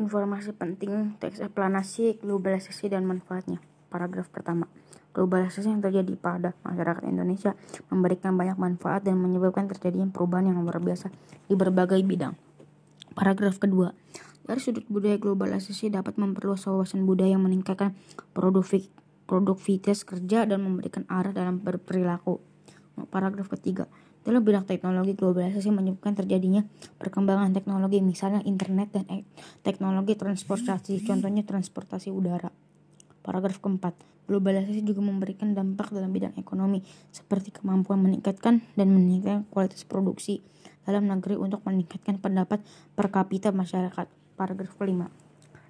Informasi penting teks eksplanasi globalisasi dan manfaatnya. Paragraf pertama. Globalisasi yang terjadi pada masyarakat Indonesia memberikan banyak manfaat dan menyebabkan terjadinya perubahan yang luar biasa di berbagai bidang. Paragraf kedua. Dari sudut budaya globalisasi dapat memperluas wawasan budaya yang meningkatkan produktivitas kerja dan memberikan arah dalam berperilaku. Paragraf ketiga. Dalam bidang teknologi, globalisasi menyebabkan terjadinya perkembangan teknologi, misalnya internet dan e- teknologi transportasi, contohnya transportasi udara. Paragraf keempat, globalisasi juga memberikan dampak dalam bidang ekonomi, seperti kemampuan meningkatkan dan meningkatkan kualitas produksi dalam negeri untuk meningkatkan pendapat per kapita masyarakat. Paragraf kelima,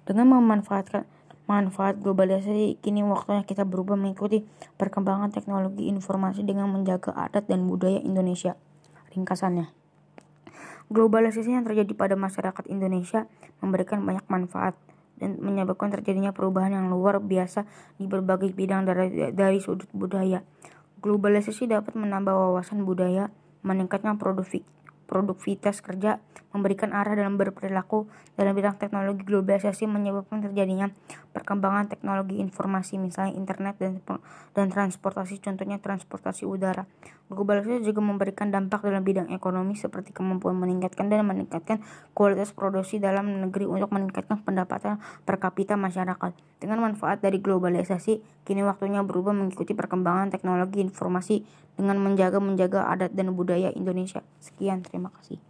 dengan memanfaatkan manfaat globalisasi kini waktunya kita berubah mengikuti perkembangan teknologi informasi dengan menjaga adat dan budaya Indonesia. Ringkasannya, globalisasi yang terjadi pada masyarakat Indonesia memberikan banyak manfaat dan menyebabkan terjadinya perubahan yang luar biasa di berbagai bidang dari, dari sudut budaya. Globalisasi dapat menambah wawasan budaya, produktivitas produktivitas kerja, memberikan arah dalam berperilaku dalam bidang teknologi globalisasi menyebabkan terjadinya perkembangan teknologi informasi misalnya internet dan dan transportasi contohnya transportasi udara. Globalisasi juga memberikan dampak dalam bidang ekonomi seperti kemampuan meningkatkan dan meningkatkan kualitas produksi dalam negeri untuk meningkatkan pendapatan per kapita masyarakat. Dengan manfaat dari globalisasi, kini waktunya berubah mengikuti perkembangan teknologi informasi dengan menjaga menjaga adat dan budaya Indonesia. Sekian, terima kasih.